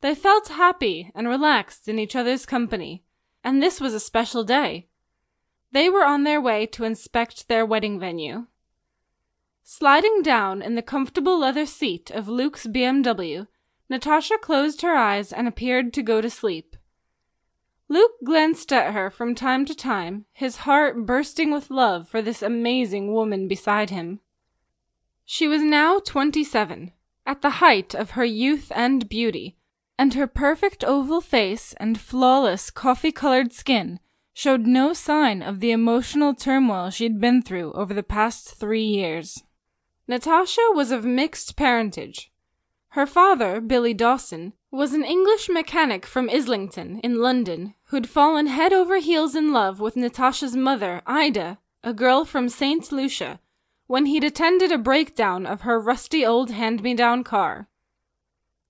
They felt happy and relaxed in each other's company, and this was a special day. They were on their way to inspect their wedding venue. Sliding down in the comfortable leather seat of Luke's BMW, Natasha closed her eyes and appeared to go to sleep. Luke glanced at her from time to time, his heart bursting with love for this amazing woman beside him. She was now twenty seven, at the height of her youth and beauty, and her perfect oval face and flawless coffee colored skin showed no sign of the emotional turmoil she had been through over the past three years. Natasha was of mixed parentage. Her father, Billy Dawson, was an English mechanic from Islington, in London, who'd fallen head over heels in love with Natasha's mother, Ida, a girl from St. Lucia, when he'd attended a breakdown of her rusty old hand-me-down car.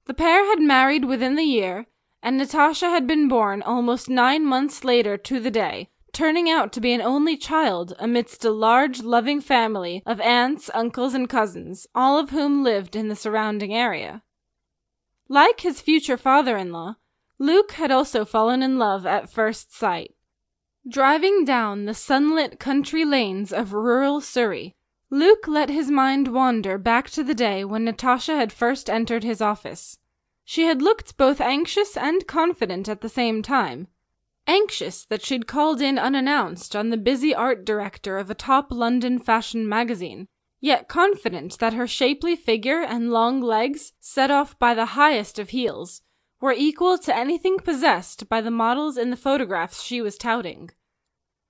The pair had married within the year, and Natasha had been born almost nine months later to the day, turning out to be an only child amidst a large loving family of aunts, uncles, and cousins, all of whom lived in the surrounding area. Like his future father-in-law, Luke had also fallen in love at first sight. Driving down the sunlit country lanes of rural Surrey, Luke let his mind wander back to the day when Natásha had first entered his office. She had looked both anxious and confident at the same time anxious that she'd called in unannounced on the busy art director of a top London fashion magazine, yet confident that her shapely figure and long legs, set off by the highest of heels, were equal to anything possessed by the models in the photographs she was touting.